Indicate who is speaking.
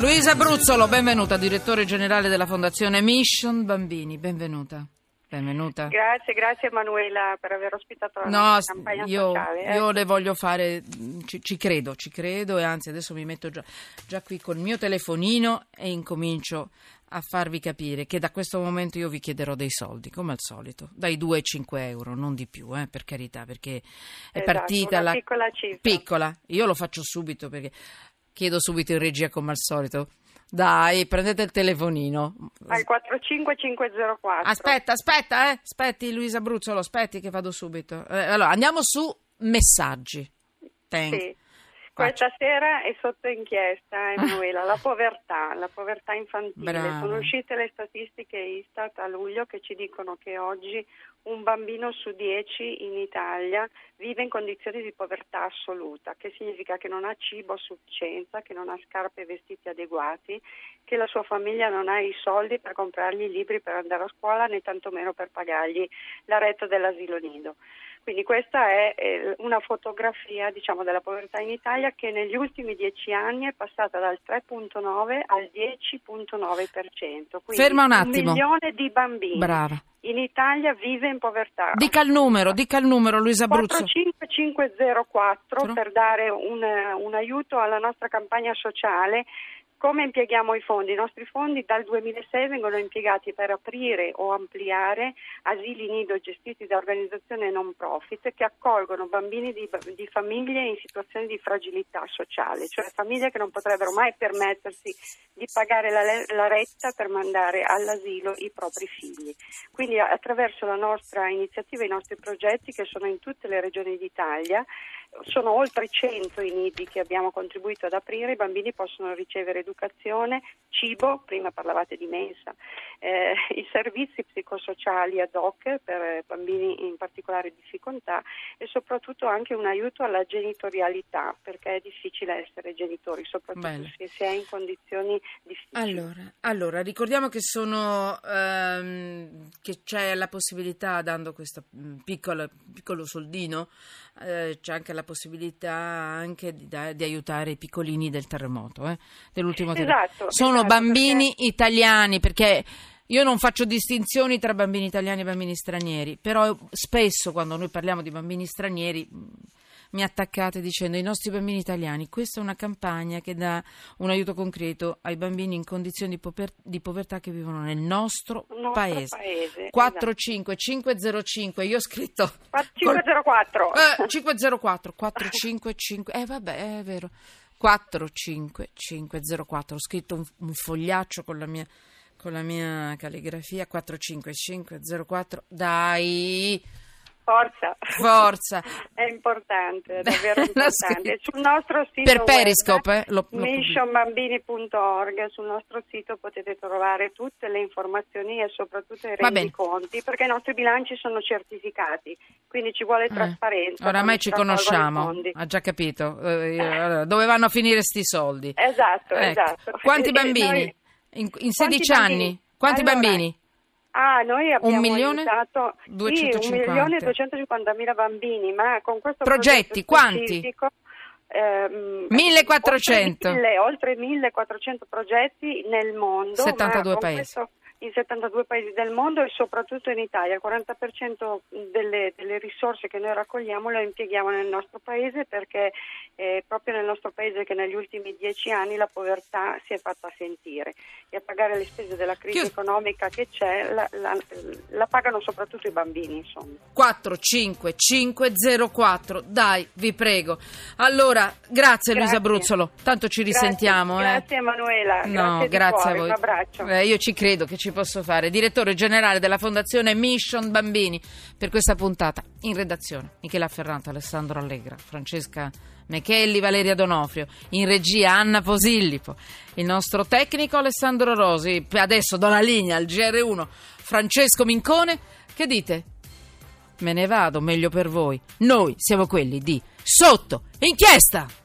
Speaker 1: Luisa Bruzzolo, benvenuta, direttore generale della Fondazione Mission Bambini, benvenuta. Benvenuta.
Speaker 2: Grazie, grazie Emanuela per aver ospitato la
Speaker 1: No,
Speaker 2: campagna
Speaker 1: io,
Speaker 2: sociale. eh.
Speaker 1: io le voglio fare, ci, ci credo, ci credo e anzi adesso mi metto già, già qui col mio telefonino e incomincio a farvi capire che da questo momento io vi chiederò dei soldi, come al solito, dai 2 ai 5 euro, non di più, eh, per carità, perché è
Speaker 2: Esatto,
Speaker 1: partita
Speaker 2: una
Speaker 1: la...
Speaker 2: piccola cifra.
Speaker 1: Piccola, io lo faccio subito perché chiedo subito in regia come al solito. Dai, prendete il telefonino.
Speaker 2: Al 45504.
Speaker 1: Aspetta, aspetta, eh. Aspetti Luisa Bruzzolo, aspetti che vado subito. Eh, allora, andiamo su messaggi. Thank.
Speaker 2: Sì. Questa sera è sotto inchiesta, Emanuela, la povertà, la povertà infantile.
Speaker 1: Brava.
Speaker 2: Sono uscite le statistiche Istat a luglio che ci dicono che oggi un bambino su dieci in Italia vive in condizioni di povertà assoluta, che significa che non ha cibo a sufficienza, che non ha scarpe e vestiti adeguati, che la sua famiglia non ha i soldi per comprargli i libri per andare a scuola né tantomeno per pagargli la retta dell'asilo nido. Quindi questa è eh, una fotografia diciamo, della povertà in Italia che negli ultimi dieci anni è passata dal 3.9 al 10.9%. Quindi
Speaker 1: Ferma un attimo.
Speaker 2: milione di bambini
Speaker 1: Brava.
Speaker 2: in Italia vive in povertà.
Speaker 1: Dica il numero, dica il numero, Luisa Bruzzolo.
Speaker 2: 45504 per dare un, un aiuto alla nostra campagna sociale. Come impieghiamo i fondi? I nostri fondi dal 2006 vengono impiegati per aprire o ampliare asili nido gestiti da organizzazioni non profit che accolgono bambini di, di famiglie in situazioni di fragilità sociale, cioè famiglie che non potrebbero mai permettersi di pagare la, la retta per mandare all'asilo i propri figli. Quindi attraverso la nostra iniziativa, i nostri progetti che sono in tutte le regioni d'Italia, sono oltre 100 i nidi che abbiamo contribuito ad aprire, i bambini possono ricevere educazione, cibo, prima parlavate di mensa, eh, i servizi psicosociali ad hoc per bambini in particolare difficoltà e soprattutto anche un aiuto alla genitorialità perché è difficile essere genitori, soprattutto
Speaker 1: Bello.
Speaker 2: se si è in condizioni difficili.
Speaker 1: Allora, allora, ricordiamo che sono ehm, che c'è la possibilità, dando questo mm, piccolo, piccolo soldino, eh, c'è anche la possibilità anche di, da- di aiutare i piccolini del terremoto, eh, dell'ultimo terremoto.
Speaker 2: Esatto,
Speaker 1: Sono
Speaker 2: esatto,
Speaker 1: bambini italiani perché io non faccio distinzioni tra bambini italiani e bambini stranieri, però spesso quando noi parliamo di bambini stranieri mi attaccate dicendo i nostri bambini italiani, questa è una campagna che dà un aiuto concreto ai bambini in condizioni di, pover- di povertà che vivono nel nostro,
Speaker 2: nostro
Speaker 1: paese.
Speaker 2: paese,
Speaker 1: 45505, io ho scritto
Speaker 2: esatto. 504.
Speaker 1: eh, 504 455 eh vabbè è vero 45504 ho scritto un, un fogliaccio con la mia con la mia calligrafia 45504 dai
Speaker 2: Forza.
Speaker 1: forza
Speaker 2: È importante, è davvero importante. Sul nostro sito
Speaker 1: Per
Speaker 2: web,
Speaker 1: Periscope, eh, lo- lo-
Speaker 2: missionbambini.org, sul nostro sito potete trovare tutte le informazioni e soprattutto i rendiconti, perché i nostri bilanci sono certificati, quindi ci vuole trasparenza.
Speaker 1: Eh, oramai ci conosciamo ha già capito Eh, dove vanno a finire sti soldi
Speaker 2: Esatto,
Speaker 1: Ecco.
Speaker 2: esatto.
Speaker 1: quanti bambini
Speaker 2: noi-
Speaker 1: in, in 16
Speaker 2: Quanti
Speaker 1: anni
Speaker 2: bambini?
Speaker 1: quanti
Speaker 2: Allora,
Speaker 1: bambini
Speaker 2: Ah, noi abbiamo
Speaker 1: milione?
Speaker 2: aiutato sì,
Speaker 1: 250.
Speaker 2: un milione e 250 mila bambini, ma con questo
Speaker 1: Progetti, quanti?
Speaker 2: ehm,
Speaker 1: 1400.
Speaker 2: Oltre, mille, oltre 1400 progetti nel mondo,
Speaker 1: 72
Speaker 2: ma con
Speaker 1: paesi.
Speaker 2: questo in 72 paesi del mondo e soprattutto in Italia. Il 40% delle, delle risorse che noi raccogliamo le impieghiamo nel nostro paese perché è proprio nel nostro paese che negli ultimi dieci anni la povertà si è fatta sentire e a pagare le spese della crisi economica che c'è la, la- la pagano soprattutto i bambini. Insomma.
Speaker 1: 45504 dai vi prego allora grazie, Luisa
Speaker 2: Grazie.
Speaker 1: Bruzzolo tanto ci risentiamo
Speaker 2: Grazie,
Speaker 1: eh.
Speaker 2: grazie Emanuela,
Speaker 1: No,
Speaker 2: grazie,
Speaker 1: grazie a voi.
Speaker 2: un abbraccio.
Speaker 1: Eh, io ci credo che ci posso fare. Direttore generale della Fondazione Mission Bambini per questa puntata. In redazione Michela Ferrante, Alessandro Allegra, Francesca Mechelli, Valeria Donofrio. In regia Anna Posillipo. Il nostro tecnico Alessandro Rosi. Adesso do la linea al GR1 Francesco Mincone. Che dite? Me ne vado, meglio per voi. Noi siamo quelli di Sotto Inchiesta!